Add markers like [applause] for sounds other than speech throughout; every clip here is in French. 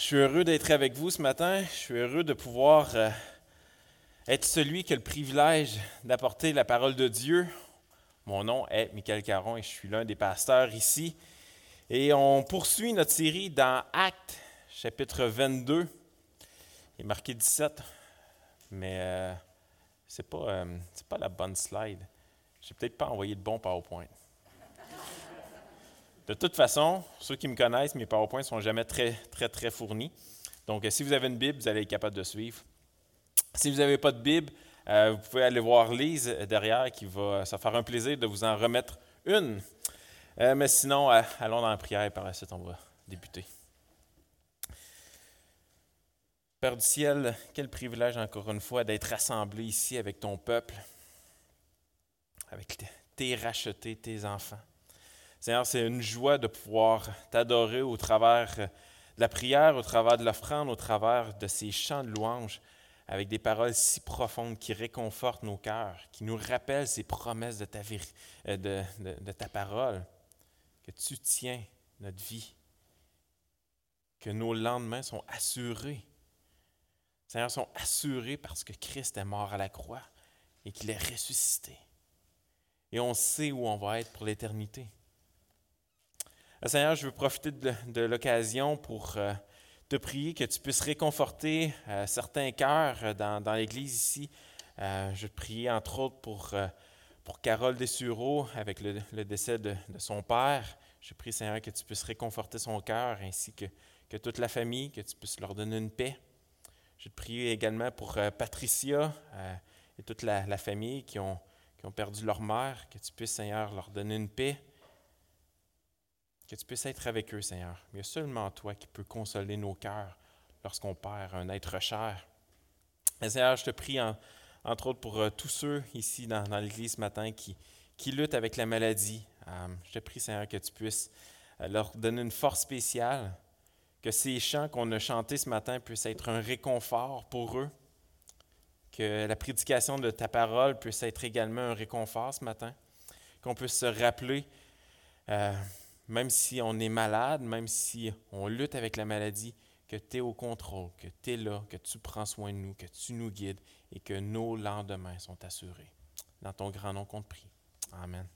Je suis heureux d'être avec vous ce matin. Je suis heureux de pouvoir euh, être celui qui a le privilège d'apporter la parole de Dieu. Mon nom est Michael Caron et je suis l'un des pasteurs ici. Et on poursuit notre série dans Actes, chapitre 22. Il est marqué 17, mais euh, ce n'est pas, euh, pas la bonne slide. Je n'ai peut-être pas envoyé le bon PowerPoint. De toute façon, ceux qui me connaissent, mes PowerPoints ne sont jamais très, très, très fournis. Donc, euh, si vous avez une Bible, vous allez être capable de suivre. Si vous n'avez pas de Bible, euh, vous pouvez aller voir Lise derrière qui va se faire un plaisir de vous en remettre une. Euh, mais sinon, allons dans la prière par la suite, on va débuter. Père du ciel, quel privilège encore une fois d'être rassemblé ici avec ton peuple, avec tes rachetés, tes enfants. Seigneur, c'est une joie de pouvoir t'adorer au travers de la prière, au travers de l'offrande, au travers de ces chants de louange, avec des paroles si profondes qui réconfortent nos cœurs, qui nous rappellent ces promesses de ta, euh, de, ta parole, que tu tiens notre vie, que nos lendemains sont assurés. Seigneur, sont assurés parce que Christ est mort à la croix et qu'il est ressuscité. Et on sait où on va être pour l'éternité. Euh, Seigneur, je veux profiter de, l'occasion pour euh, te prier que tu puisses réconforter euh, certains cœurs dans, l'Église ici. je prie entre autres pour, pour Carole Dessureau avec le, décès de, son père. Je prie, Seigneur, que tu puisses réconforter son cœur ainsi que, que toute la famille, que tu puisses leur donner une paix. Je te prie également pour Patricia et toute la, la famille qui ont, qui ont perdu leur mère, que tu puisses, Seigneur, leur donner une paix que tu puisses être avec eux, Seigneur. Il y a seulement toi qui peux consoler nos cœurs lorsqu'on perd un être cher. Seigneur, je te prie, entre autres, pour euh, tous ceux ici dans, l'Église ce matin qui, qui luttent avec la maladie. Euh, je te prie, Seigneur, que tu puisses euh, leur donner une force spéciale, que ces chants qu'on a chantés ce matin puissent être un réconfort pour eux, que la prédication de ta parole puisse être également un réconfort ce matin, qu'on puisse se rappeler même si on est malade, même si on lutte avec la maladie, que tu es au contrôle, que tu es là, que tu prends soin de nous, que tu nous guides et que nos lendemains sont assurés. Dans ton grand nom qu'on te prie. Amen.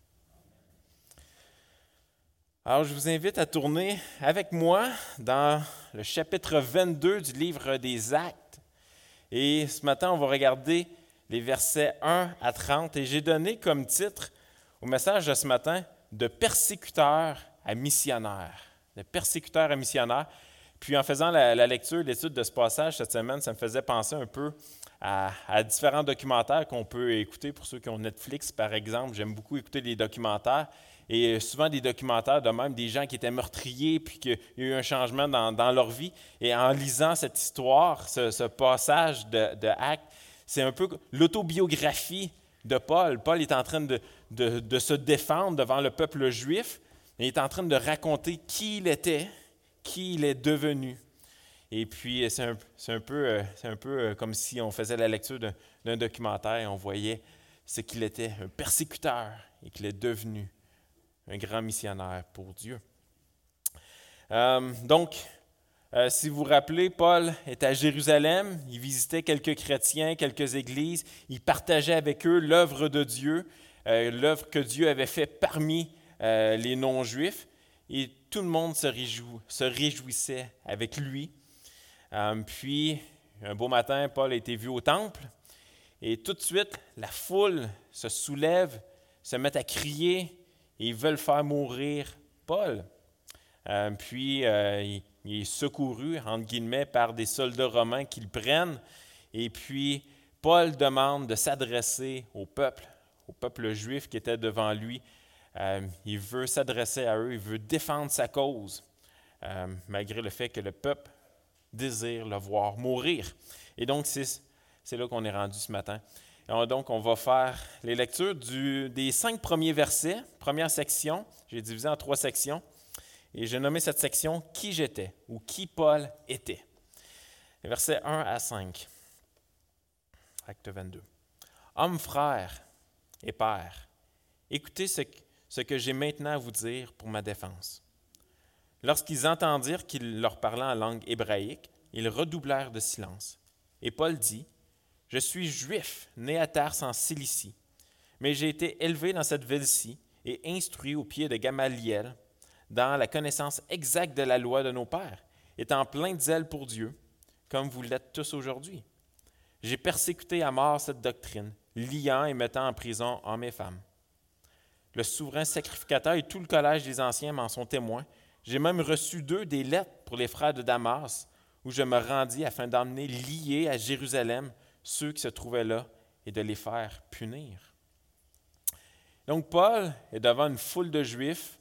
Alors, je vous invite à tourner avec moi dans le chapitre 22 du livre des Actes. Et ce matin, on va regarder les versets 1 à 30. Et j'ai donné comme titre au message de ce matin de persécuteur à missionnaire, de persécuteur à missionnaire. Puis en faisant la, lecture, l'étude de ce passage cette semaine, ça me faisait penser un peu à, différents documentaires qu'on peut écouter pour ceux qui ont Netflix, par exemple. J'aime beaucoup écouter des documentaires. Et souvent des documentaires de même des gens qui étaient meurtriers, puis qu'il y a eu un changement dans, leur vie. Et en lisant cette histoire, ce, passage de, de c'est un peu l'autobiographie de Paul. Paul est en train de, se défendre devant le peuple juif, il est en train de raconter qui il était, qui il est devenu. Et puis, c'est un, peu, euh, un peu euh, comme si on faisait la lecture d'un documentaire et on voyait ce qu'il était, un persécuteur, et qu'il est devenu un grand missionnaire pour Dieu. Euh, donc, si vous vous rappelez, Paul était à Jérusalem, il visitait quelques chrétiens, quelques églises, il partageait avec eux l'œuvre de Dieu, l'œuvre que Dieu avait faite parmi euh, les non-juifs, et tout le monde se, réjouissait avec lui. Euh, puis, un beau matin, Paul a été vu au temple, et tout de suite, la foule se soulève, se met à crier, et ils veulent faire mourir Paul. Euh, puis, il, il, est secouru, entre guillemets, par des soldats romains qui le prennent, et puis Paul demande de s'adresser au peuple, au peuple juif qui était devant lui, euh, il veut s'adresser à eux, il veut défendre sa cause, euh, malgré le fait que le peuple désire le voir mourir. Et donc, c'est là qu'on est rendu ce matin. donc, on va faire les lectures des cinq premiers versets, première section. J'ai divisé en trois sections. Et j'ai nommé cette section Qui j'étais ou Qui Paul était. versets 1 à 5. Acte 22. Homme, frère et père, écoutez ce, ce que j'ai maintenant à vous dire pour ma défense. Lorsqu'ils entendirent qu'il leur parlait en langue hébraïque, ils redoublèrent de silence. Et Paul dit, Je suis juif, né à Tars en Cilicie, mais j'ai été élevé dans cette ville-ci et instruit au pied de Gamaliel dans la connaissance exacte de la loi de nos pères, étant plein de zèle pour Dieu, comme vous l'êtes tous aujourd'hui. J'ai persécuté à mort cette doctrine, liant et mettant en prison hommes et femmes. Le souverain sacrificateur et tout le collège des anciens m'en sont témoins, j'ai même reçu d'eux des lettres pour les frères de Damas, où je me rendis afin d'emmener liés à Jérusalem ceux qui se trouvaient là et de les faire punir. Donc Paul est devant une foule de Juifs,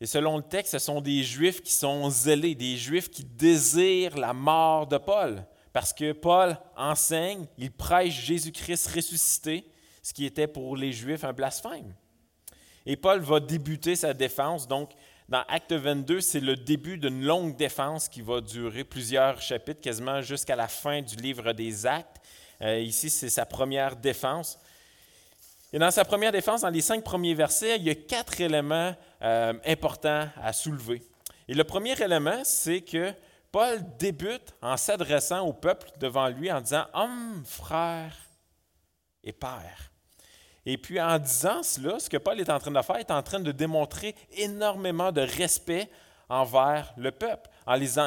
et selon le texte, ce sont des Juifs qui sont zélés, des Juifs qui désirent la mort de Paul, parce que Paul enseigne, il prêche Jésus-Christ ressuscité, ce qui était pour les Juifs un blasphème. Et Paul va débuter sa défense, donc dans Acte 22, c'est le début d'une longue défense qui va durer plusieurs chapitres, quasiment jusqu'à la fin du livre des Actes. Euh, ici, c'est sa première défense. Et dans sa première défense, dans les cinq premiers versets, il y a quatre éléments euh, importants à soulever. Et le premier élément, c'est que Paul débute en s'adressant au peuple devant lui en disant Homme, frère et père. Et puis en disant cela, ce que Paul est en train de faire, est en train de démontrer énormément de respect envers le peuple, en les,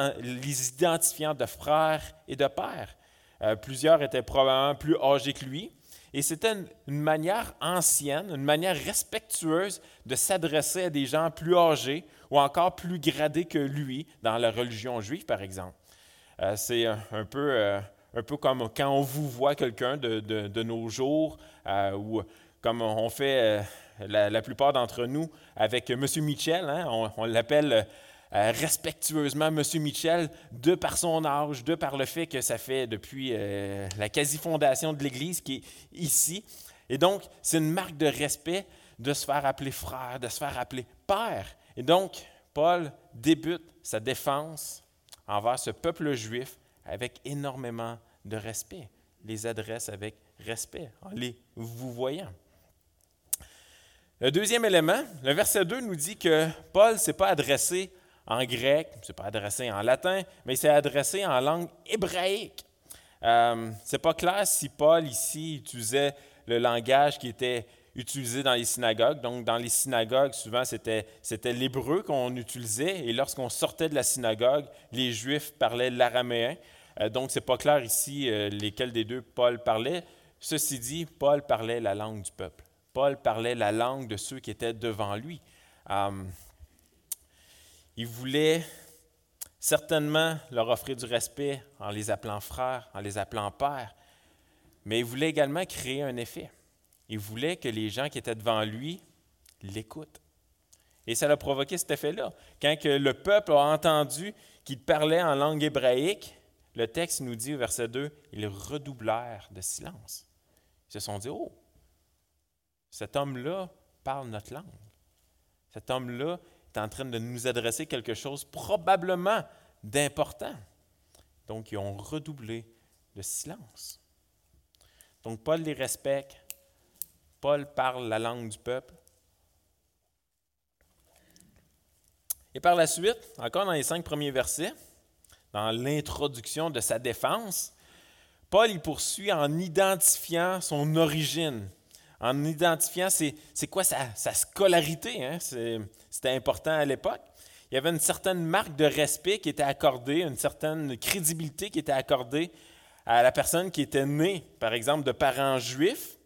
identifiant de frères et de pères. Euh, plusieurs étaient probablement plus âgés que lui, et c'était une, manière ancienne, une manière respectueuse de s'adresser à des gens plus âgés ou encore plus gradés que lui dans la religion juive, par exemple. Euh, c'est un, peu, euh, un peu comme quand on vous voit quelqu'un de, de, nos jours, euh, comme on fait euh, la, plupart d'entre nous avec M. Michel. Hein, on, l'appelle euh, respectueusement M. Michel, de par son âge, de par le fait que ça fait depuis euh, la quasi-fondation de l'Église qui est ici. Et donc, c'est une marque de respect de se faire appeler frère, de se faire appeler père. Et donc, Paul débute sa défense envers ce peuple juif avec énormément de respect, les adresse avec respect en les vous voyant. Le deuxième élément, le verset 2 nous dit que Paul ne s'est pas adressé en grec, ne s'est pas adressé en latin, mais il s'est adressé en langue hébraïque. Euh, Ce n'est pas clair si Paul ici utilisait le langage qui était utilisé dans les synagogues. Donc, dans les synagogues, souvent, c'était, l'hébreu qu'on utilisait. Et lorsqu'on sortait de la synagogue, les Juifs parlaient l'araméen. Euh, donc, ce n'est pas clair ici euh, lesquels des deux Paul parlait. Ceci dit, Paul parlait la langue du peuple. Paul parlait la langue de ceux qui étaient devant lui. Um, il voulait certainement leur offrir du respect en les appelant frères, en les appelant pères, mais il voulait également créer un effet. Il voulait que les gens qui étaient devant lui l'écoutent. Et ça a provoqué cet effet-là. Quand que le peuple a entendu qu'il parlait en langue hébraïque, le texte nous dit au verset 2, ils redoublèrent de silence. Ils se sont dit, oh, cet homme-là parle notre langue. Cet homme-là est en train de nous adresser quelque chose probablement d'important. Donc, ils ont redoublé de silence. Donc, Paul les respecte. Paul parle la langue du peuple. Et par la suite, encore dans les cinq premiers versets, dans l'introduction de sa défense, Paul y poursuit en identifiant son origine, en identifiant c'est quoi sa, scolarité. Hein? C'était important à l'époque. Il y avait une certaine marque de respect qui était accordée, une certaine crédibilité qui était accordée à la personne qui était née, par exemple, de parents juifs,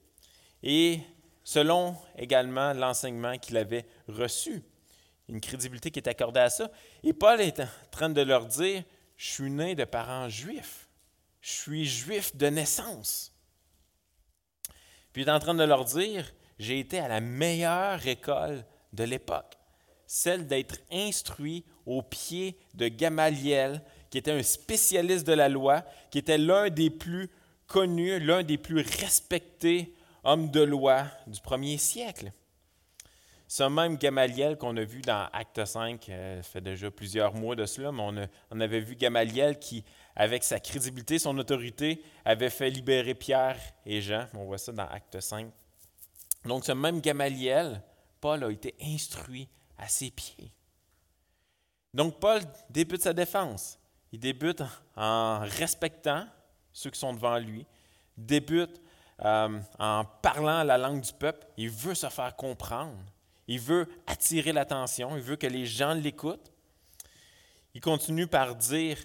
et selon également l'enseignement qu'il avait reçu. Une crédibilité qui est accordée à ça. Et Paul est en train de leur dire, je suis né de parents juifs. Je suis juif de naissance. Puis il est en train de leur dire, j'ai été à la meilleure école de l'époque, celle d'être instruit au pied de Gamaliel, qui était un spécialiste de la loi, qui était l'un des plus connus, l'un des plus respectés hommes de loi du premier siècle. Ce même Gamaliel qu'on a vu dans Acte 5, euh, ça fait déjà plusieurs mois de cela, mais on, avait vu Gamaliel qui avec sa crédibilité, son autorité, avait fait libérer Pierre et Jean. On voit ça dans Acte 5. Donc, ce même Gamaliel, Paul a été instruit à ses pieds. Donc Paul débute sa défense. Il débute en respectant ceux qui sont devant lui, débute euh, en parlant la langue du peuple. Il veut se faire comprendre. Il veut attirer l'attention. Il veut que les gens l'écoutent. Il continue par dire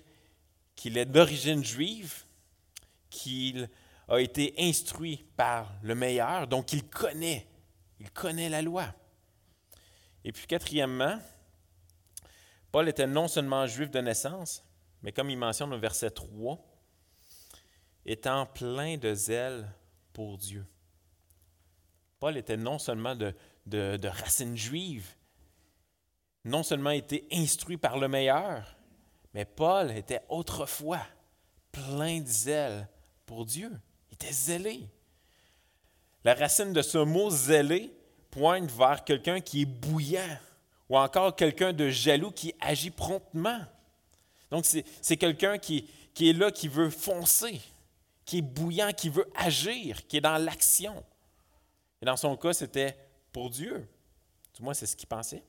qu'il est d'origine juive, qu'il a été instruit par le meilleur, donc il connaît, il connaît la loi. Et puis quatrièmement, Paul était non seulement juif de naissance, mais comme il mentionne au verset 3, étant plein de zèle pour Dieu. Paul était non seulement de, de, racines juives, non seulement été instruit par le meilleur, mais Paul était autrefois plein de zèle pour Dieu. Il était zélé. La racine de ce mot zélé pointe vers quelqu'un qui est bouillant ou encore quelqu'un de jaloux qui agit promptement. Donc, c'est quelqu'un qui, qui est là, qui veut foncer, qui est bouillant, qui veut agir, qui est dans l'action. Et dans son cas, c'était pour Dieu. Du moins, c'est ce qu'il pensait.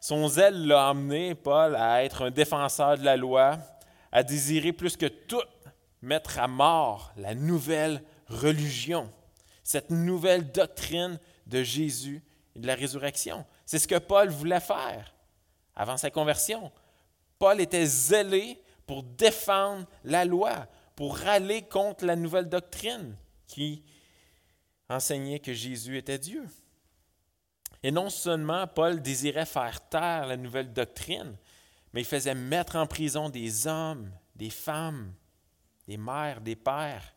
Son zèle l'a amené, Paul, à être un défenseur de la loi, à désirer plus que tout mettre à mort la nouvelle religion, cette nouvelle doctrine de Jésus et de la résurrection. C'est ce que Paul voulait faire avant sa conversion. Paul était zélé pour défendre la loi, pour râler contre la nouvelle doctrine qui enseignait que Jésus était Dieu. Et non seulement Paul désirait faire taire la nouvelle doctrine, mais il faisait mettre en prison des hommes, des femmes, des mères, des pères,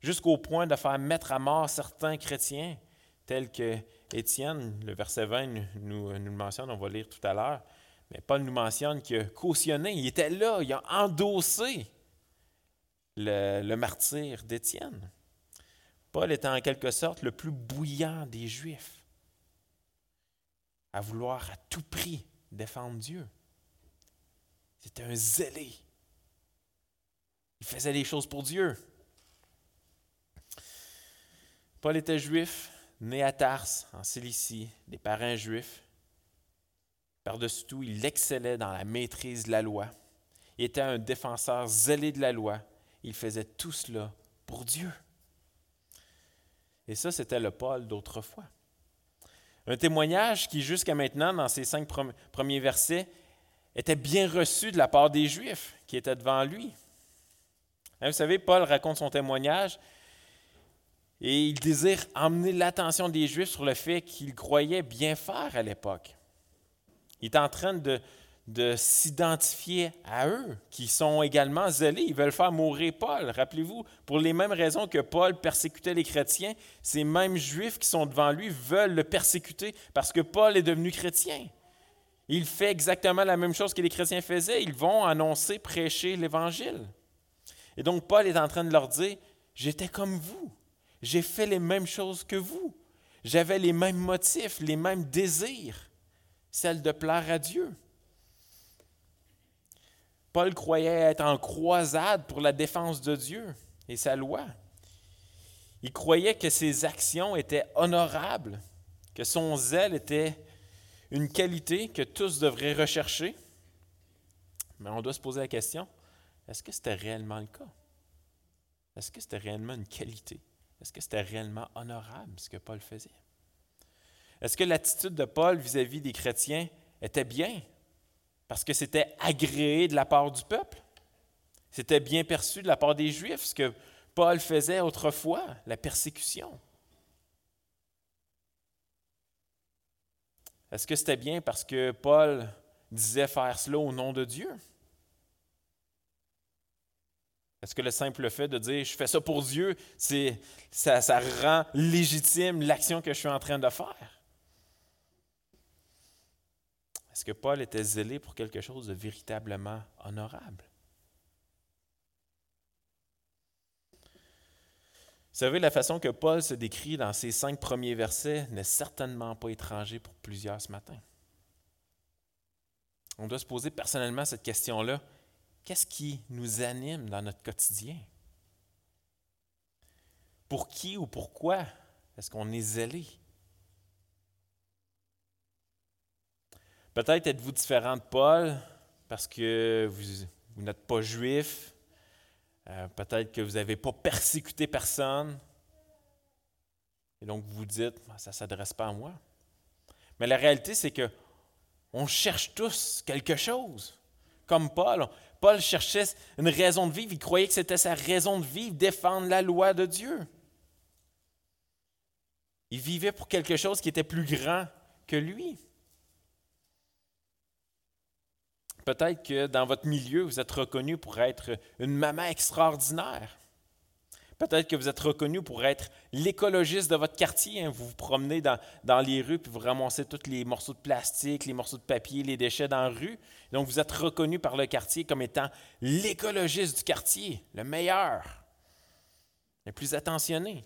jusqu'au point de faire mettre à mort certains chrétiens, tels que Étienne, le verset 20 nous, le mentionne, on va lire tout à l'heure, mais Paul nous mentionne qu'il a cautionné, il était là, il a endossé le, le martyr d'Étienne. Paul était en quelque sorte le plus bouillant des Juifs, à vouloir à tout prix défendre Dieu. C'était un zélé. Il faisait les choses pour Dieu. Paul était juif, né à Tarse, en Cilicie, des parents juifs. Par-dessus tout, il excellait dans la maîtrise de la loi. Il était un défenseur zélé de la loi. Il faisait tout cela pour Dieu. Et ça, c'était le Paul d'autrefois. Un témoignage qui, jusqu'à maintenant, dans ces cinq premiers versets, était bien reçu de la part des Juifs qui étaient devant lui. Hein, vous savez, Paul raconte son témoignage et il désire emmener l'attention des Juifs sur le fait qu'il croyait bien faire à l'époque. Il est en train de, de s'identifier à eux, qui sont également zélés. Ils veulent faire mourir Paul. Rappelez-vous, pour les mêmes raisons que Paul persécutait les chrétiens, ces mêmes Juifs qui sont devant lui veulent le persécuter parce que Paul est devenu chrétien. Il fait exactement la même chose que les chrétiens faisaient. Ils vont annoncer, prêcher l'Évangile. Et donc Paul est en train de leur dire, j'étais comme vous, j'ai fait les mêmes choses que vous, j'avais les mêmes motifs, les mêmes désirs, celle de plaire à Dieu. Paul croyait être en croisade pour la défense de Dieu et sa loi. Il croyait que ses actions étaient honorables, que son zèle était une qualité que tous devraient rechercher. Mais on doit se poser la question, est-ce que c'était réellement le cas? Est-ce que c'était réellement une qualité? Est-ce que c'était réellement honorable ce que Paul faisait? Est-ce que l'attitude de Paul vis-à-vis des chrétiens était bien? Parce que c'était agréé de la part du peuple? C'était bien perçu de la part des Juifs, ce que Paul faisait autrefois, la persécution. Est-ce que c'était bien parce que Paul disait faire cela au nom de Dieu? Est-ce que le simple fait de dire je fais ça pour Dieu, ça rend légitime l'action que je suis en train de faire? Que Paul était zélé pour quelque chose de véritablement honorable? Vous savez, la façon que Paul se décrit dans ces cinq premiers versets n'est certainement pas étranger pour plusieurs ce matin. On doit se poser personnellement cette question-là qu'est-ce qui nous anime dans notre quotidien? Pour qui ou pourquoi est-ce qu'on est zélé? Peut-être êtes-vous différent de Paul parce que vous, n'êtes pas juif. Euh, peut-être que vous n'avez pas persécuté personne. Et donc vous vous dites, ah, ça ne s'adresse pas à moi. Mais la réalité, c'est que on cherche tous quelque chose. Comme Paul. Paul cherchait une raison de vivre. Il croyait que c'était sa raison de vivre, défendre la loi de Dieu. Il vivait pour quelque chose qui était plus grand que lui. Peut-être que dans votre milieu, vous êtes reconnu pour être une maman extraordinaire. Peut-être que vous êtes reconnu pour être l'écologiste de votre quartier. Hein. Vous vous promenez dans, les rues puis vous ramassez tous les morceaux de plastique, les morceaux de papier, les déchets dans la rue. Donc vous êtes reconnu par le quartier comme étant l'écologiste du quartier, le meilleur, le plus attentionné.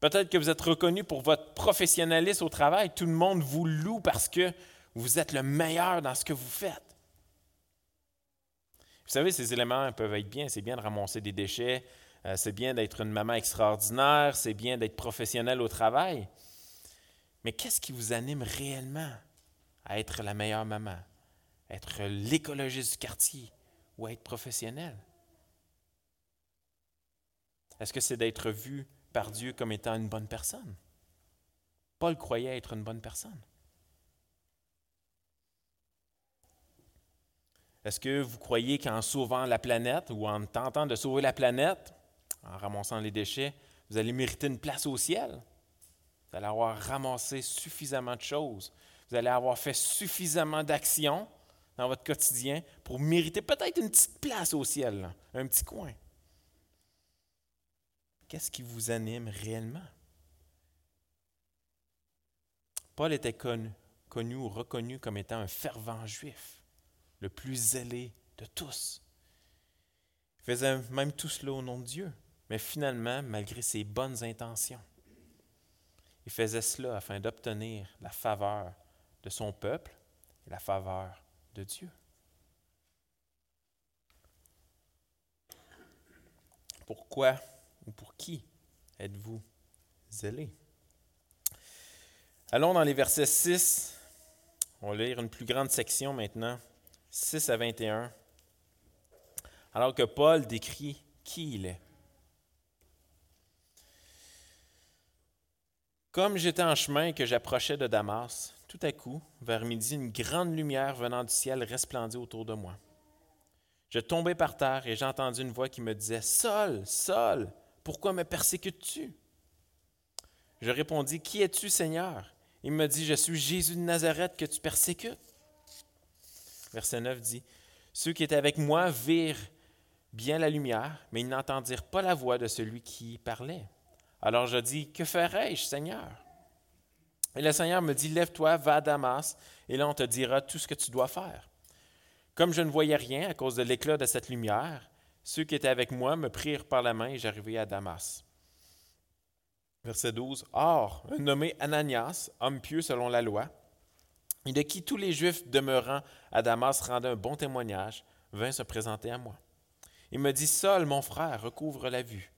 Peut-être que vous êtes reconnu pour votre professionnalisme au travail. Tout le monde vous loue parce que vous êtes le meilleur dans ce que vous faites. Vous savez, ces éléments peuvent être bien. C'est bien de ramasser des déchets, euh, c'est bien d'être une maman extraordinaire, c'est bien d'être professionnel au travail. Mais qu'est-ce qui vous anime réellement à être la meilleure maman, être l'écologiste du quartier ou être professionnel? Est-ce que c'est d'être vu par Dieu comme étant une bonne personne? Paul croyait être une bonne personne. Est-ce que vous croyez qu'en sauvant la planète ou en tentant de sauver la planète, en ramassant les déchets, vous allez mériter une place au ciel? Vous allez avoir ramassé suffisamment de choses. Vous allez avoir fait suffisamment d'actions dans votre quotidien pour mériter peut-être une petite place au ciel, un petit coin. Qu'est-ce qui vous anime réellement? Paul était connu, ou reconnu comme étant un fervent juif le plus zélé de tous. Il faisait même tout cela au nom de Dieu, mais finalement, malgré ses bonnes intentions, il faisait cela afin d'obtenir la faveur de son peuple et la faveur de Dieu. Pourquoi ou pour qui êtes-vous zélé? Allons dans les versets 6. On va lire une plus grande section maintenant 6 à 21, alors que Paul décrit qui il est. Comme j'étais en chemin et que j'approchais de Damas, tout à coup, vers midi, une grande lumière venant du ciel resplendit autour de moi. Je tombai par terre et j'entendis une voix qui me disait Saul, Saul, pourquoi me persécutes-tu Je répondis Qui es-tu, Seigneur Il me dit Je suis Jésus de Nazareth que tu persécutes. Verset 9 dit, Ceux qui étaient avec moi virent bien la lumière, mais ils n'entendirent pas la voix de celui qui parlait. Alors je dis, Que ferai-je, Seigneur Et le Seigneur me dit, Lève-toi, va à Damas, et là on te dira tout ce que tu dois faire. Comme je ne voyais rien à cause de l'éclat de cette lumière, ceux qui étaient avec moi me prirent par la main et j'arrivai à Damas. Verset 12. Or, un nommé Ananias, homme pieux selon la loi, et de qui tous les Juifs demeurant à Damas rendaient un bon témoignage, vint se présenter à moi. Il me dit, Seul mon frère recouvre la vue.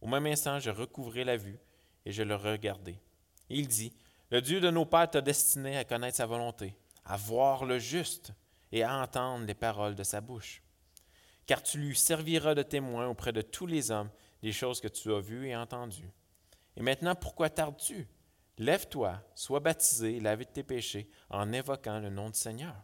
Au même instant, je recouvrai la vue et je le regardai. il dit, Le Dieu de nos pères t'a destiné à connaître sa volonté, à voir le juste et à entendre les paroles de sa bouche. Car tu lui serviras de témoin auprès de tous les hommes des choses que tu as vues et entendues. Et maintenant, pourquoi tardes-tu? Lève-toi, sois baptisé, lavé de tes péchés, en évoquant le nom du Seigneur.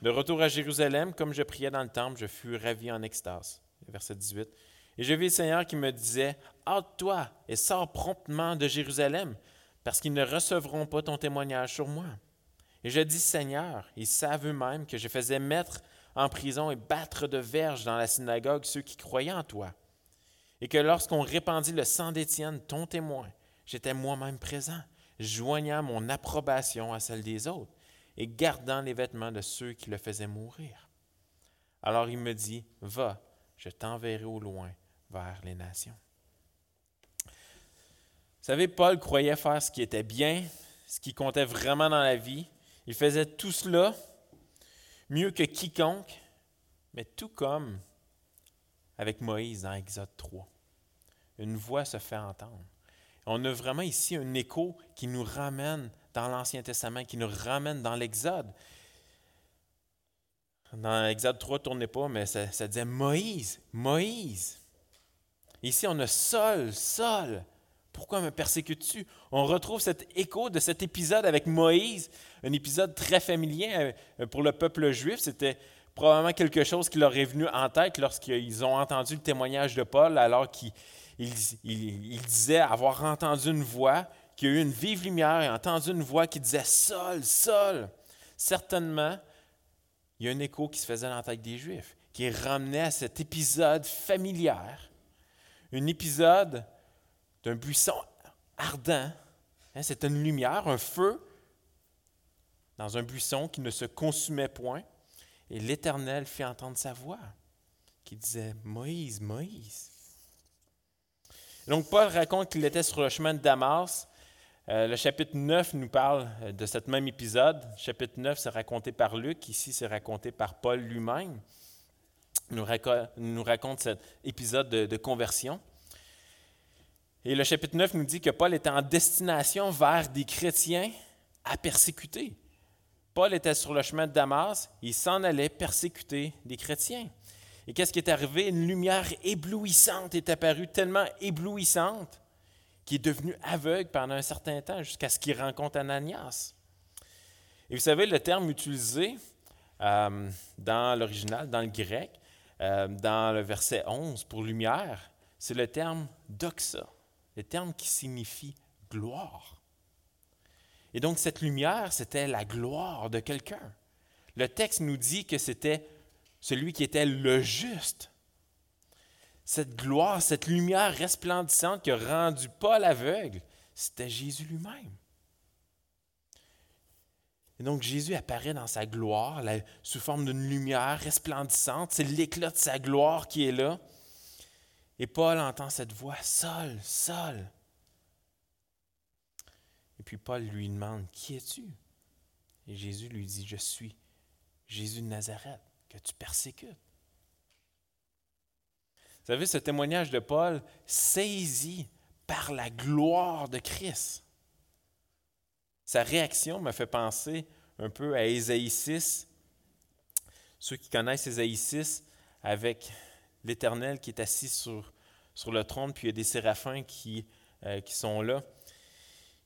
De retour à Jérusalem, comme je priais dans le temple, je fus ravi en extase. Verset 18. Et je vis le Seigneur qui me disait Hâte-toi et sors promptement de Jérusalem, parce qu'ils ne recevront pas ton témoignage sur moi. Et je dis Seigneur, ils savent eux-mêmes que je faisais mettre en prison et battre de verge dans la synagogue ceux qui croyaient en toi. Et que lorsqu'on répandit le sang d'Étienne, ton témoin, j'étais moi-même présent, joignant mon approbation à celle des autres et gardant les vêtements de ceux qui le faisaient mourir. Alors il me dit, Va, je t'enverrai au loin vers les nations. Vous savez, Paul croyait faire ce qui était bien, ce qui comptait vraiment dans la vie. Il faisait tout cela mieux que quiconque, mais tout comme avec Moïse dans Exode 3. Une voix se fait entendre. On a vraiment ici un écho qui nous ramène dans l'Ancien Testament, qui nous ramène dans l'Exode. Dans l'Exode 3, tournez pas, mais ça, ça disait Moïse, Moïse. Ici, on a Sol, Sol. Pourquoi me persécutes-tu? On retrouve cet écho de cet épisode avec Moïse, un épisode très familier euh, pour le peuple juif. C'était probablement quelque chose qui leur est venu en tête lorsqu'ils ont entendu le témoignage de Paul, alors qu'il disait avoir entendu une voix, qu'il a eu une vive lumière et entendu une voix qui disait Sol, Sol. Certainement, il y a un écho qui se faisait dans des Juifs, qui ramenait à cet épisode familier, un épisode d'un buisson ardent. Hein, c'est une lumière, un feu dans un buisson qui ne se consumait point. Et l'Éternel fit entendre sa voix qui disait Moïse, Moïse. Donc Paul raconte qu'il était sur le chemin de Damas. Euh, le chapitre 9 nous parle euh, de ce même épisode. Le chapitre 9, c'est raconté par Luc. Ici, c'est raconté par Paul lui-même. Nous, nous, raconte cet épisode de conversion. Et le chapitre 9 nous dit que Paul était en destination vers des chrétiens à persécuter. Paul était sur le chemin de Damas, il s'en allait persécuter des chrétiens. Et qu'est-ce qui est arrivé? Une lumière éblouissante est apparue, tellement éblouissante qu'il est devenu aveugle pendant un certain temps, jusqu'à ce qu'il rencontre Ananias. Et vous savez, le terme utilisé euh, dans l'original, dans le grec, euh, dans le verset 11 pour lumière, c'est le terme doxa le terme qui signifie gloire. Et donc cette lumière, c'était la gloire de quelqu'un. Le texte nous dit que c'était celui qui était le juste. Cette gloire, cette lumière resplendissante qui a rendu Paul aveugle, c'était Jésus lui-même. Et donc Jésus apparaît dans sa gloire sous forme d'une lumière resplendissante. C'est l'éclat de sa gloire qui est là. Et Paul entend cette voix, Saul, Saul. Et puis Paul lui demande, Qui es-tu? Et Jésus lui dit, Je suis Jésus de Nazareth, que tu persécutes. Vous savez, ce témoignage de Paul, saisi par la gloire de Christ. Sa réaction me fait penser un peu à Ésaïe 6. Ceux qui connaissent Ésaïe 6 avec l'Éternel qui est assis sur, le trône, puis il y a des séraphins qui, euh, qui sont là.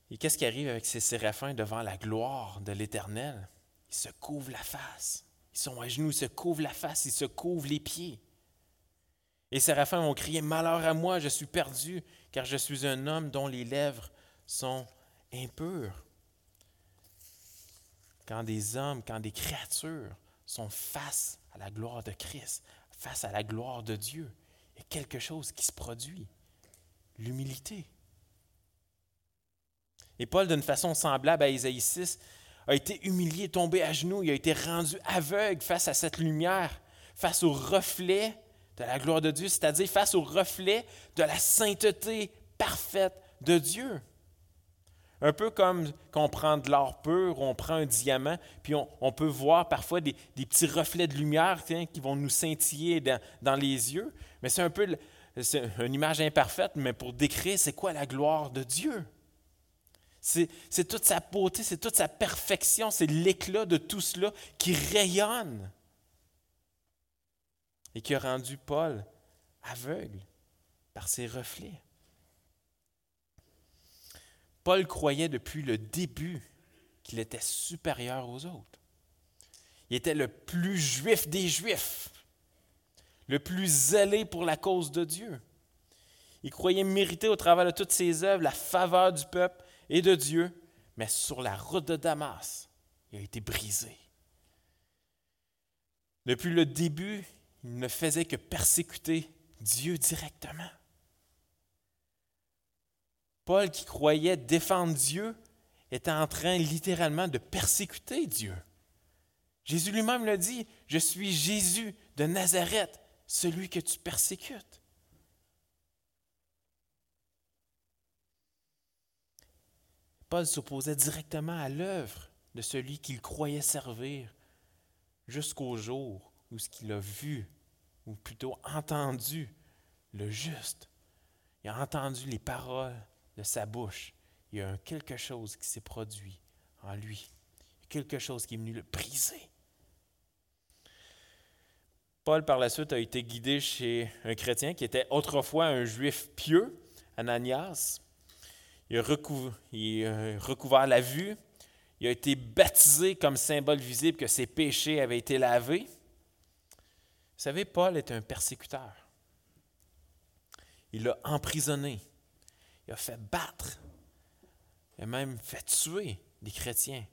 Et qu'est-ce qui arrive avec ces séraphins devant la gloire de l'Éternel? Ils se couvrent la face. Ils sont à genoux, ils se couvrent la face, ils se couvrent les pieds. Et les séraphins vont crier Malheur à moi, je suis perdu, car je suis un homme dont les lèvres sont impures. Quand des hommes, quand des créatures sont face à la gloire de Christ, face à la gloire de Dieu, il y a quelque chose qui se produit. L'humilité. Et Paul, d'une façon semblable à Isaïe 6, a été humilié, tombé à genoux, il a été rendu aveugle face à cette lumière, face au reflet de la gloire de Dieu, c'est-à-dire face au reflet de la sainteté parfaite de Dieu. Un peu comme quand on prend de l'or pur, on prend un diamant, puis on, peut voir parfois des, petits reflets de lumière qui vont nous scintiller dans, les yeux. Mais c'est un peu une image imparfaite, mais pour décrire c'est quoi la gloire de Dieu. C'est toute sa beauté, c'est toute sa perfection, c'est l'éclat de tout cela qui rayonne et qui a rendu Paul aveugle par ses reflets. Paul croyait depuis le début qu'il était supérieur aux autres. Il était le plus juif des juifs, le plus zélé pour la cause de Dieu. Il croyait mériter au travers de toutes ses œuvres la faveur du peuple et de Dieu, mais sur la route de Damas, il a été brisé. Depuis le début, il ne faisait que persécuter Dieu directement. Paul, qui croyait défendre Dieu, était en train littéralement de persécuter Dieu. Jésus lui-même l'a dit, je suis Jésus de Nazareth, celui que tu persécutes. Paul s'opposait directement à l'œuvre de celui qu'il croyait servir jusqu'au jour où ce qu'il a vu, ou plutôt entendu, le juste. Il a entendu les paroles de sa bouche, il y a quelque chose qui s'est produit en lui. Quelque chose qui est venu le briser. Paul, par la suite, a été guidé chez un chrétien qui était autrefois un juif pieux, Ananias. Il a, recouvert la vue. Il a été baptisé comme symbole visible que ses péchés avaient été lavés. Vous savez, Paul est un persécuteur. Il l'a emprisonné. Il a fait battre. Il a même fait tuer des chrétiens.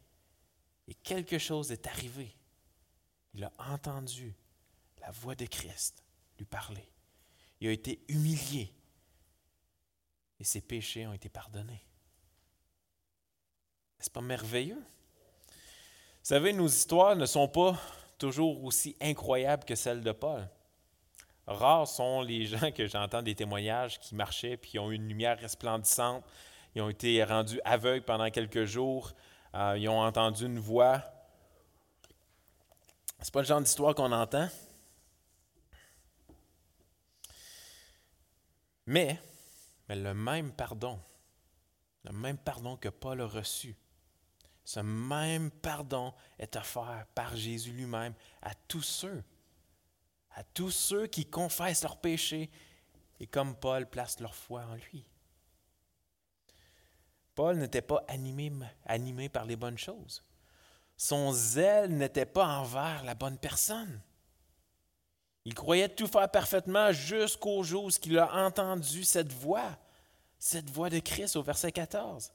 Et quelque chose est arrivé. Il a entendu la voix de Christ lui parler. Il a été humilié et ses péchés ont été pardonnés. N'est-ce pas merveilleux? Vous savez, nos histoires ne sont pas toujours aussi incroyables que celles de Paul. Rares sont les gens que j'entends des témoignages qui marchaient puis qui ont eu une lumière resplendissante. Ils ont été rendus aveugles pendant quelques jours. Euh, ils ont entendu une voix. C'est pas le genre d'histoire qu'on entend. Mais, mais le même pardon, le même pardon que Paul a reçu, ce même pardon est offert par Jésus lui-même à tous ceux, à tous ceux qui confessent leurs péchés et comme Paul place leur foi en lui. Paul n'était pas animé, animé par les bonnes choses. Son zèle n'était pas envers la bonne personne. Il croyait tout faire parfaitement jusqu'au jour où il a entendu cette voix, cette voix de Christ au verset 14.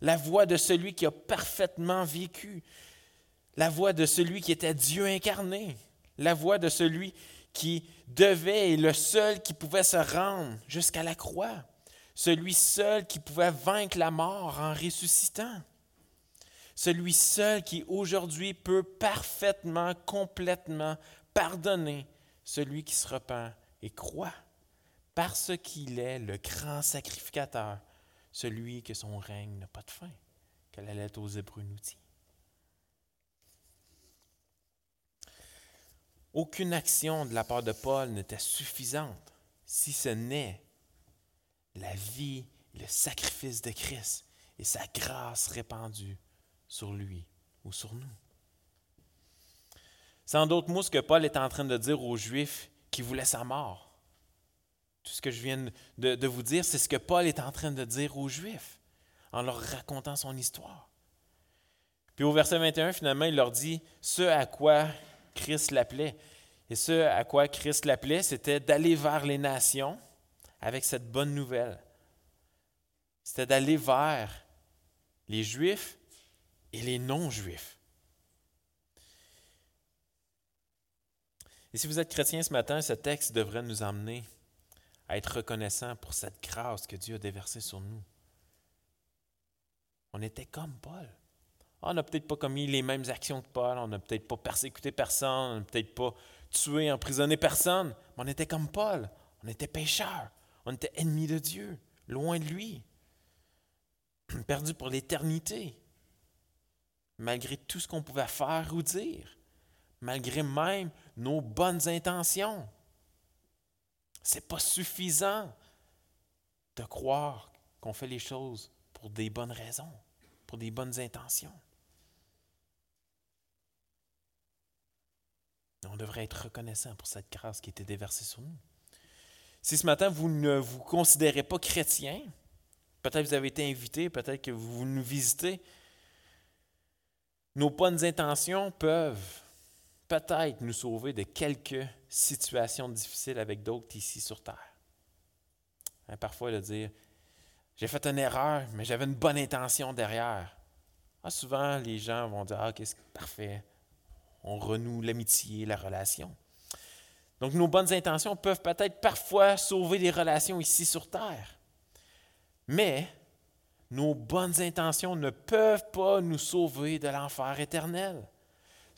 La voix de celui qui a parfaitement vécu, la voix de celui qui était Dieu incarné, la voix de celui qui devait et le seul qui pouvait se rendre jusqu'à la croix, celui seul qui pouvait vaincre la mort en ressuscitant, celui seul qui aujourd'hui peut parfaitement, complètement pardonner celui qui se repent et croit, parce qu'il est le grand sacrificateur, celui que son règne n'a pas de fin, que la lettre aux Hébreux nous dit. Aucune action de la part de Paul n'était suffisante si ce n'est la vie, le sacrifice de Christ et sa grâce répandue sur lui ou sur nous. Sans d'autres mots, ce que Paul est en train de dire aux Juifs qui voulaient sa mort. Tout ce que je viens de, de vous dire, c'est ce que Paul est en train de dire aux Juifs en leur racontant son histoire. Puis au verset 21, finalement, il leur dit ce à quoi Christ l'appelait. Et ce à quoi Christ l'appelait, c'était d'aller vers les nations avec cette bonne nouvelle. C'était d'aller vers les Juifs et les non-Juifs. Et si vous êtes chrétien ce matin, ce texte devrait nous emmener à être reconnaissant pour cette grâce que Dieu a déversée sur nous. On était comme Paul. On n'a peut-être pas commis les mêmes actions que Paul, on n'a peut-être pas persécuté personne, on n'a peut-être pas tué, emprisonné personne, mais on était comme Paul. On était pécheurs, on était ennemis de Dieu, loin de lui, [clears throat] perdus pour l'éternité, malgré tout ce qu'on pouvait faire ou dire malgré même nos bonnes intentions. Ce n'est pas suffisant de croire qu'on fait les choses pour des bonnes raisons, pour des bonnes intentions. On devrait être reconnaissant pour cette grâce qui été déversée sur nous. Si ce matin vous ne vous considérez pas chrétien, peut-être que vous avez été invité, peut-être que vous nous visitez, nos bonnes intentions peuvent peut-être nous sauver de quelques situations difficiles avec d'autres ici sur Terre. Hein, parfois, le dire J'ai fait une erreur, mais j'avais une bonne intention derrière. Ah, souvent, les gens vont dire Ah, qu'est-ce parfait. On renoue l'amitié, la relation. Donc, nos bonnes intentions peuvent peut-être parfois sauver des relations ici sur Terre. Mais nos bonnes intentions ne peuvent pas nous sauver de l'enfer éternel.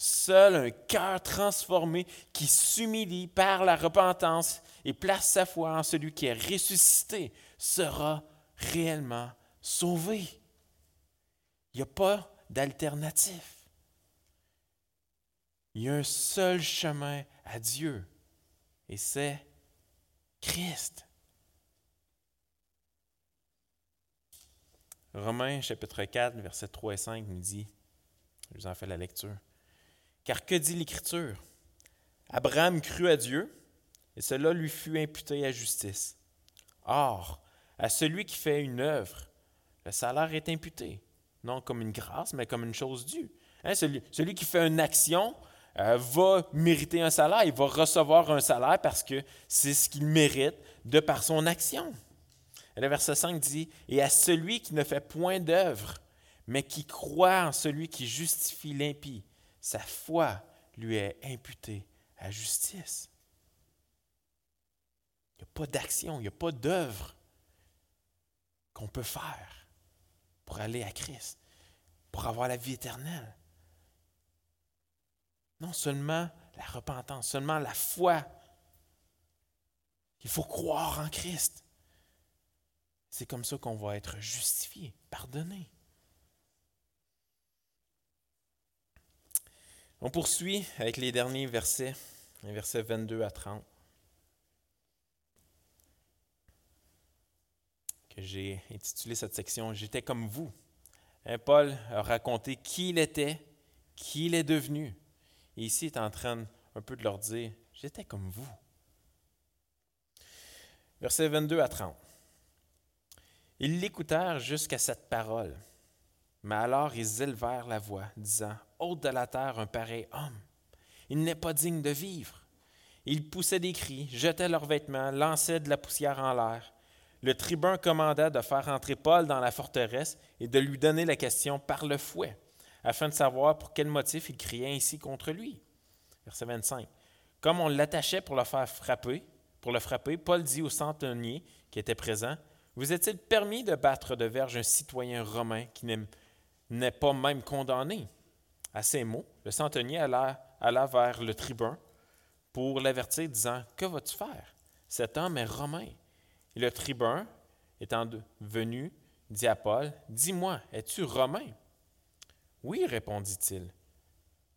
Seul un cœur transformé qui s'humilie par la repentance et place sa foi en celui qui est ressuscité sera réellement sauvé. Il n'y a pas d'alternative. Il y a un seul chemin à Dieu et c'est Christ. Romains chapitre 4, versets 3 et 5 nous dit, je vous en fais la lecture, Car que dit l'Écriture? Abraham crut à Dieu, et cela lui fut imputé à justice. Or, à celui qui fait une œuvre, le salaire est imputé, non comme une grâce, mais comme une chose due. Hein, celui, qui fait une action euh, va mériter un salaire, il va recevoir un salaire parce que c'est ce qu'il mérite de par son action. le verset 5 dit, Et à celui qui ne fait point d'œuvre, mais qui croit en celui qui justifie l'impie, sa foi lui est imputée à justice. Il n'y a pas d'action, il n'y a pas d'œuvre qu'on peut faire pour aller à Christ, pour avoir la vie éternelle. Non seulement la repentance, seulement la foi. Il faut croire en Christ. C'est comme ça qu'on va être justifié, pardonné. On poursuit avec les derniers versets, les versets 22 à 30. que j'ai intitulé cette section J'étais comme vous. Hein, Paul a raconté qui il était, qui il est devenu. Et ici, il est en train un peu de leur dire J'étais comme vous. Versets 22 à 30. Ils l'écoutèrent jusqu'à cette parole. Mais alors ils élevèrent la voix, disant De la terre un pareil homme. Il n'est pas digne de vivre. Ils poussaient des cris, jetaient leurs vêtements, lançaient de la poussière en l'air le tribun commanda de faire entrer Paul dans la forteresse et de lui donner la question par le fouet, afin de savoir pour quel motif il criait ainsi contre lui. Verset 25. Comme on l'attachait pour le faire frapper, pour le frapper, Paul dit au centenier qui était présent Vous est-il permis de battre de verge un citoyen romain qui n'est pas même condamné À ces mots, le centenier alla, vers le tribun pour l'avertir, disant Que vas-tu faire? Cet homme est romain. Et le tribun, étant venu, dit à Paul, Dis-moi, es-tu romain? Oui, répondit-il.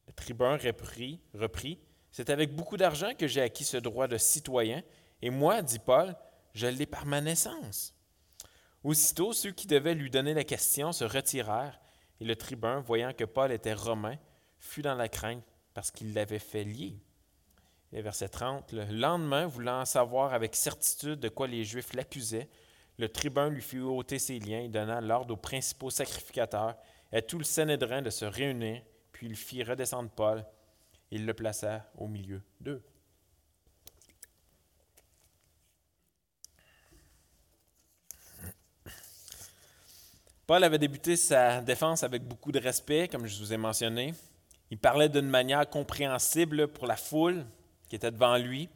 Le tribun reprit, reprit C'est avec beaucoup d'argent que j'ai acquis ce droit de citoyen, et moi, dit Paul, je l'ai par ma naissance. Aussitôt, ceux qui devaient lui donner la question se retirèrent, et le tribun, voyant que Paul était romain, fut dans la crainte parce qu'il l'avait fait lier verset 30, le lendemain, voulant savoir avec certitude de quoi les Juifs l'accusaient, le tribun lui fit ôter ses liens et donna l'ordre aux principaux sacrificateurs et à tout le Sanhédrin de se réunir, puis il fit redescendre Paul et il le plaça au milieu d'eux. Paul avait débuté sa défense avec beaucoup de respect, comme je vous ai mentionné. Il parlait d'une manière compréhensible pour la foule, qui était devant lui.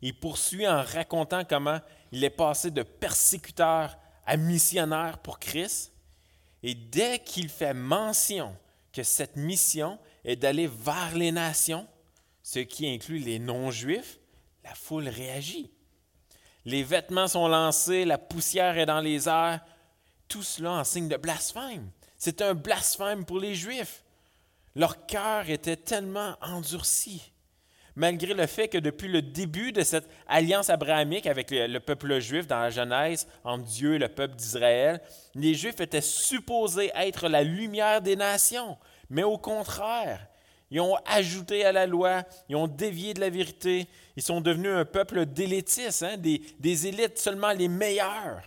Il poursuit en racontant comment il est passé de persécuteur à missionnaire pour Christ. Et dès qu'il fait mention que cette mission est d'aller vers les nations, ce qui inclut les non-juifs, la foule réagit. Les vêtements sont lancés, la poussière est dans les airs, tout cela en signe de blasphème. C'est un blasphème pour les Juifs. Leur cœur était tellement endurci malgré le fait que depuis le début de cette alliance abrahamique avec le, peuple juif dans la Genèse, entre Dieu et le peuple d'Israël, les Juifs étaient supposés être la lumière des nations. Mais au contraire, ils ont ajouté à la loi, ils ont dévié de la vérité, ils sont devenus un peuple d'élitistes, hein, des, des élites seulement les meilleurs.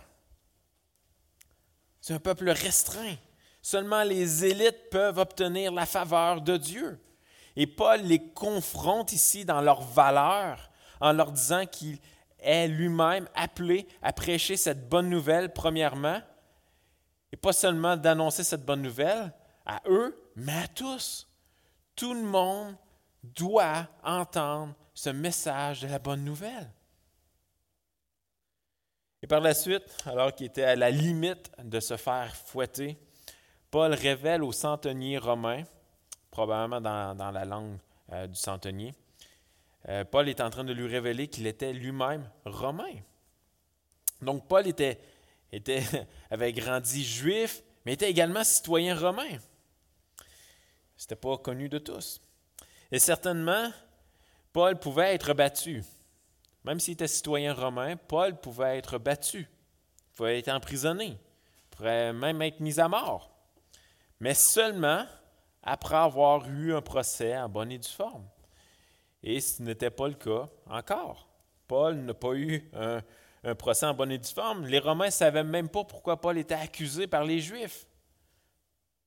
C'est un peuple restreint. Seulement les élites peuvent obtenir la faveur de Dieu. Et Paul les confronte ici dans leur valeur en leur disant qu'il est lui-même appelé à prêcher cette bonne nouvelle, premièrement, et pas seulement d'annoncer cette bonne nouvelle à eux, mais à tous. Tout le monde doit entendre ce message de la bonne nouvelle. Et par la suite, alors qu'il était à la limite de se faire fouetter, Paul révèle aux centeniers romains probablement dans, la langue euh, du centenier. Euh, Paul est en train de lui révéler qu'il était lui-même romain. Donc Paul était, était, [laughs] avait grandi juif, mais était également citoyen romain. Ce n'était pas connu de tous. Et certainement, Paul pouvait être battu. Même s'il était citoyen romain, Paul pouvait être battu. Pouvait être emprisonné. pourrait même être mis à mort, mais seulement après avoir eu un procès en bonne et due forme. Et ce n'était pas le cas encore. Paul n'a pas eu un, un, procès en bonne et due forme. Les Romains ne savaient même pas pourquoi Paul était accusé par les Juifs.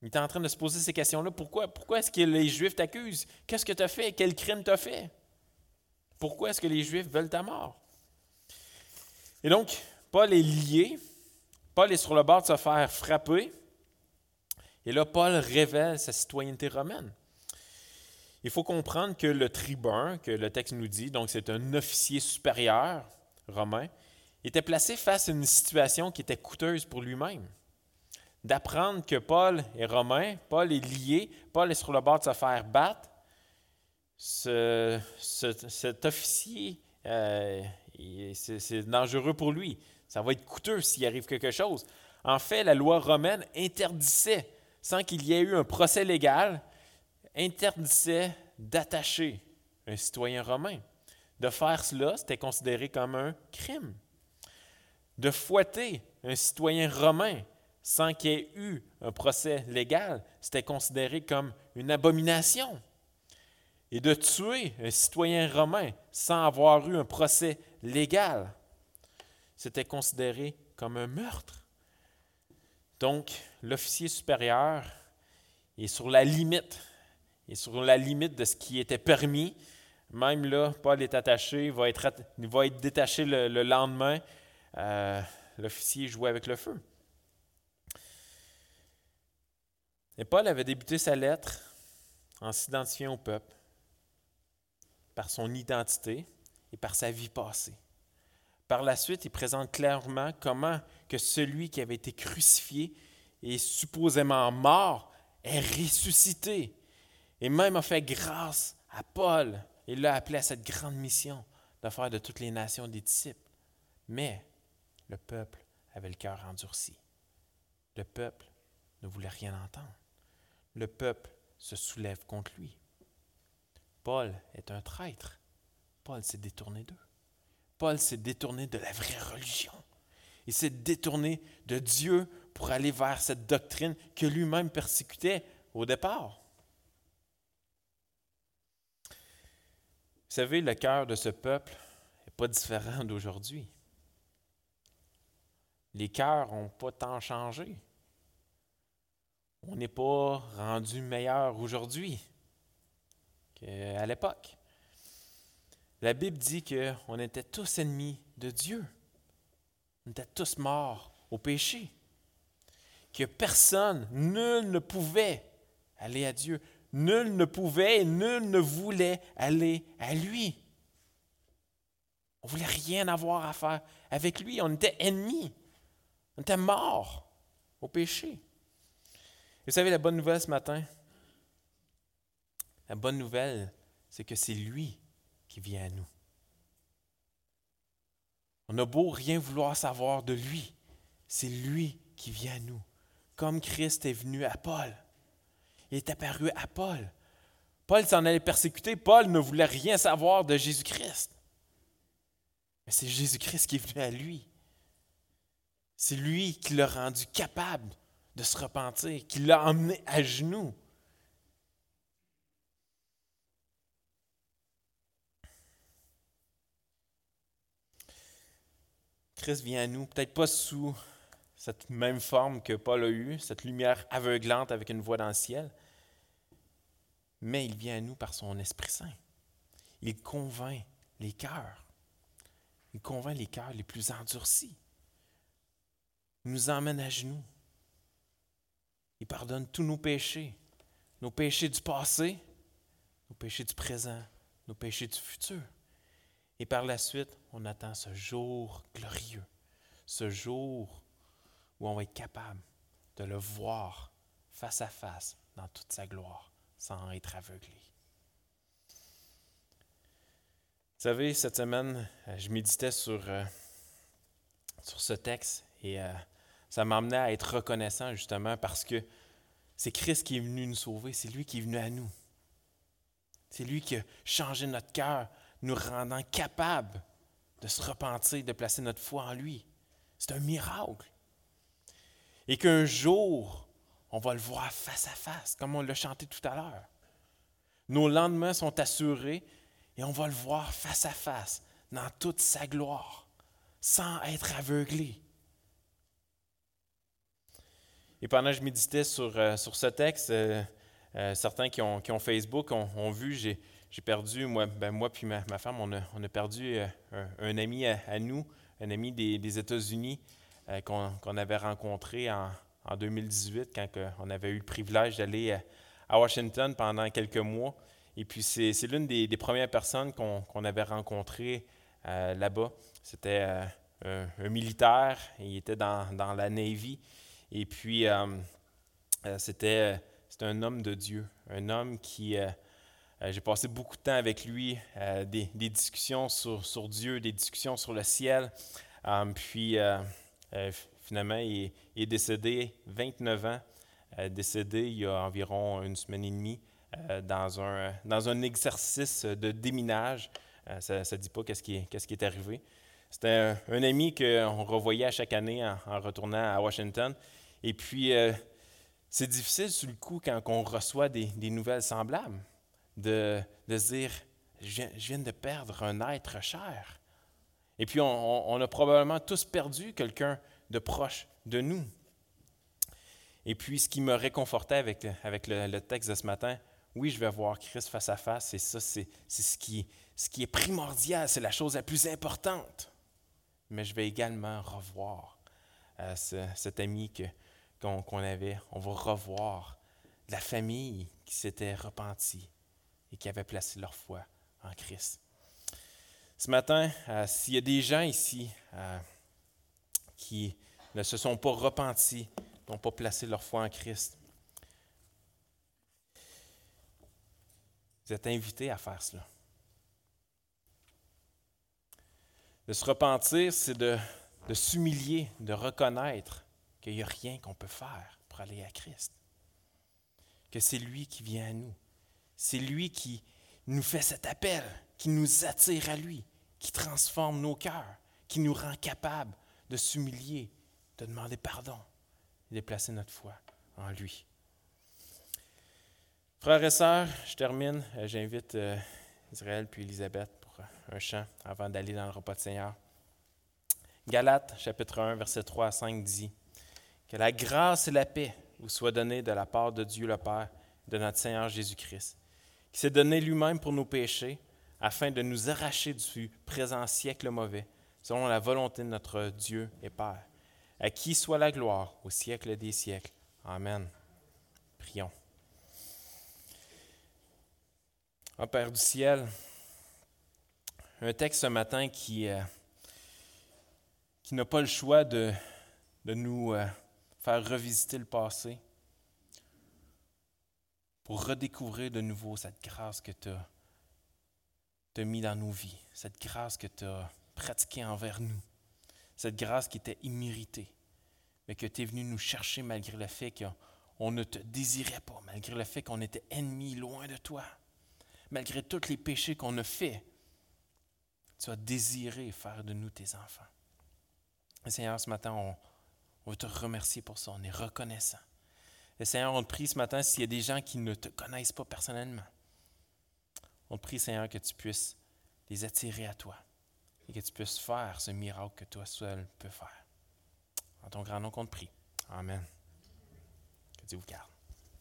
Il était en train de se poser ces questions-là. Pourquoi, pourquoi est-ce que les Juifs t'accusent? Qu'est-ce que tu as fait? Quel crime tu as fait? Pourquoi est-ce que les Juifs veulent ta mort? Et donc, Paul est lié. Paul est sur le bord de se faire frapper. Et là, Paul révèle sa citoyenneté romaine. Il faut comprendre que le tribun, que le texte nous dit, donc c'est un officier supérieur romain, était placé face à une situation qui était coûteuse pour lui-même d'apprendre que Paul est romain, Paul est lié, Paul est sur le bord de se faire battre. Cet officier, euh, c'est dangereux pour lui. Ça va être coûteux s'il arrive quelque chose. En fait, la loi romaine interdisait, sans qu'il y ait eu un procès légal, interdisait d'attacher un citoyen romain. De faire cela, c'était considéré comme un crime. De fouetter un citoyen romain, sans qu'il y ait eu un procès légal, c'était considéré comme une abomination. Et de tuer un citoyen romain sans avoir eu un procès légal, c'était considéré comme un meurtre. Donc, l'officier supérieur est sur la limite, est sur la limite de ce qui était permis. Même là, Paul est attaché, il va être, va être détaché le, lendemain. Euh, l'officier jouait avec le feu. Et Paul avait débuté sa lettre en s'identifiant au peuple par son identité et par sa vie passée. Par la suite, il présente clairement comment que celui qui avait été crucifié et supposément mort est ressuscité et même a fait grâce à Paul et l'a appelé à cette grande mission de faire de toutes les nations des disciples. Mais le peuple avait le cœur endurci. Le peuple ne voulait rien entendre le peuple se soulève contre lui. Paul est un traître. Paul s'est détourné d'eux. Paul s'est détourné de la vraie religion. Il s'est détourné de Dieu pour aller vers cette doctrine que lui-même persécutait au départ. Vous savez, le cœur de ce peuple n'est pas différent d'aujourd'hui. Les cœurs n'ont pas tant changé on n'est pas rendu meilleur aujourd'hui qu'à l'époque. La Bible dit qu'on était tous ennemis de Dieu. On était tous morts au péché. Que personne, nul ne pouvait aller à Dieu. Nul ne pouvait et nul ne voulait aller à lui. On ne voulait rien avoir à faire avec lui. On était ennemis. On était morts au péché. Vous savez, la bonne nouvelle ce matin, la bonne nouvelle, c'est que c'est lui qui vient à nous. On a beau rien vouloir savoir de lui, c'est lui qui vient à nous. Comme Christ est venu à Paul. Il est apparu à Paul. Paul s'en allait persécuter. Paul ne voulait rien savoir de Jésus-Christ. Mais c'est Jésus-Christ qui est venu à lui. C'est lui qui l'a rendu capable de se repentir, qui l'a emmené à genoux. Christ vient à nous, peut-être pas sous cette même forme que Paul a eue, cette lumière aveuglante avec une voix dans le ciel, mais il vient à nous par son Esprit Saint. Il convainc les cœurs. Il convainc les cœurs les plus endurcis. Il nous emmène à genoux. Il pardonne tous nos péchés, nos péchés du passé, nos péchés du présent, nos péchés du futur. Et par la suite, on attend ce jour glorieux, ce jour où on va être capable de le voir face à face dans toute sa gloire, sans être aveuglé. Vous savez, cette semaine, euh, je méditais sur, euh, sur ce texte et euh, ça m'amenait à être reconnaissant justement parce que c'est Christ qui est venu nous sauver, c'est lui qui est venu à nous. C'est lui qui a changé notre cœur, nous rendant capables de se repentir, de placer notre foi en lui. C'est un miracle. Et qu'un jour, on va le voir face à face, comme on l'a chanté tout à l'heure. Nos lendemains sont assurés et on va le voir face à face, dans toute sa gloire, sans être aveuglé. Et pendant que je méditais sur, euh, sur ce texte, euh, euh, certains qui ont, qui ont Facebook ont, vu, j'ai, perdu, moi, ben moi puis ma, femme, on a, perdu un, ami à, nous, un ami des, États-Unis qu'on, qu'on avait rencontré en, en 2018 quand on avait eu le privilège d'aller à Washington pendant quelques mois. Et puis, c'est, l'une des, premières personnes qu'on, avait rencontrées là-bas. C'était un, militaire, il était dans, dans la Navy. Et puis, euh, euh, c'était, un homme de Dieu, un homme qui... Euh, j'ai passé beaucoup de temps avec lui, des, discussions sur, Dieu, des discussions sur le ciel. puis, finalement, il, est décédé 29 ans, décédé il y a environ une semaine et demie dans, un, dans un exercice de déminage. ça ne dit pas qu'est-ce qui, est, arrivé. C'était un, ami qu'on revoyait chaque année en, retournant à Washington. Et puis, euh, c'est difficile sur le coup quand on reçoit des, nouvelles semblables de, de dire je viens, de perdre un être cher. Et puis, on, a probablement tous perdu quelqu'un de proche de nous. Et puis, ce qui me réconfortait avec, avec le, texte de ce matin, oui, je vais voir Christ face à face, et ça, c'est ce qui, ce qui est primordial, c'est la chose la plus importante mais je vais également revoir euh, cet ami qu'on avait. On va revoir la famille qui s'était repentie et qui avait placé leur foi en Christ. Ce matin, euh, s'il y a des gens ici euh, qui ne se sont pas repentis, n'ont pas placé leur foi en Christ, vous êtes invités à faire cela. De se repentir, c'est de, s'humilier, de reconnaître qu'il n'y a rien qu'on peut faire pour aller à Christ. Que c'est lui qui vient à nous. C'est lui qui nous fait cet appel, qui nous attire à lui, qui transforme nos cœurs, qui nous rend capables de s'humilier, de demander pardon et de placer notre foi en lui. Frères et sœurs, je termine. Euh, j'invite euh, Israël puis Elisabeth un chant avant d'aller dans le repas de Seigneur. Galates, chapitre 1, verset 3 à 5 dit Que la grâce et la paix vous soient données de la part de Dieu le Père, de notre Seigneur Jésus-Christ, qui s'est donné lui-même pour nos péchés, afin de nous arracher du présent siècle mauvais, selon la volonté de notre Dieu et Père, à qui soit la gloire au siècle des siècles. Amen. Prions. Ô Père du ciel, un texte ce matin qui, euh, qui n'a pas le choix de, de nous euh, faire revisiter le passé pour redécouvrir de nouveau cette grâce que tu as, as mis dans nos vies, cette grâce que tu as pratiquée envers nous, cette grâce qui était imméritée, mais que tu es venu nous chercher malgré le fait qu'on ne te désirait pas, malgré le fait qu'on était ennemis loin de toi, malgré tous les péchés qu'on a faits tu as désiré faire de nous tes enfants. Seigneur, ce matin, on, veut te remercier pour ça. On est reconnaissant. Et Seigneur, on te prie ce matin s'il y a des gens qui ne te connaissent pas personnellement. On te prie, Seigneur, que tu puisses les attirer à toi et que tu puisses faire ce miracle que toi seul peux faire. En ton grand nom qu'on te prie. Amen. Que Dieu vous garde.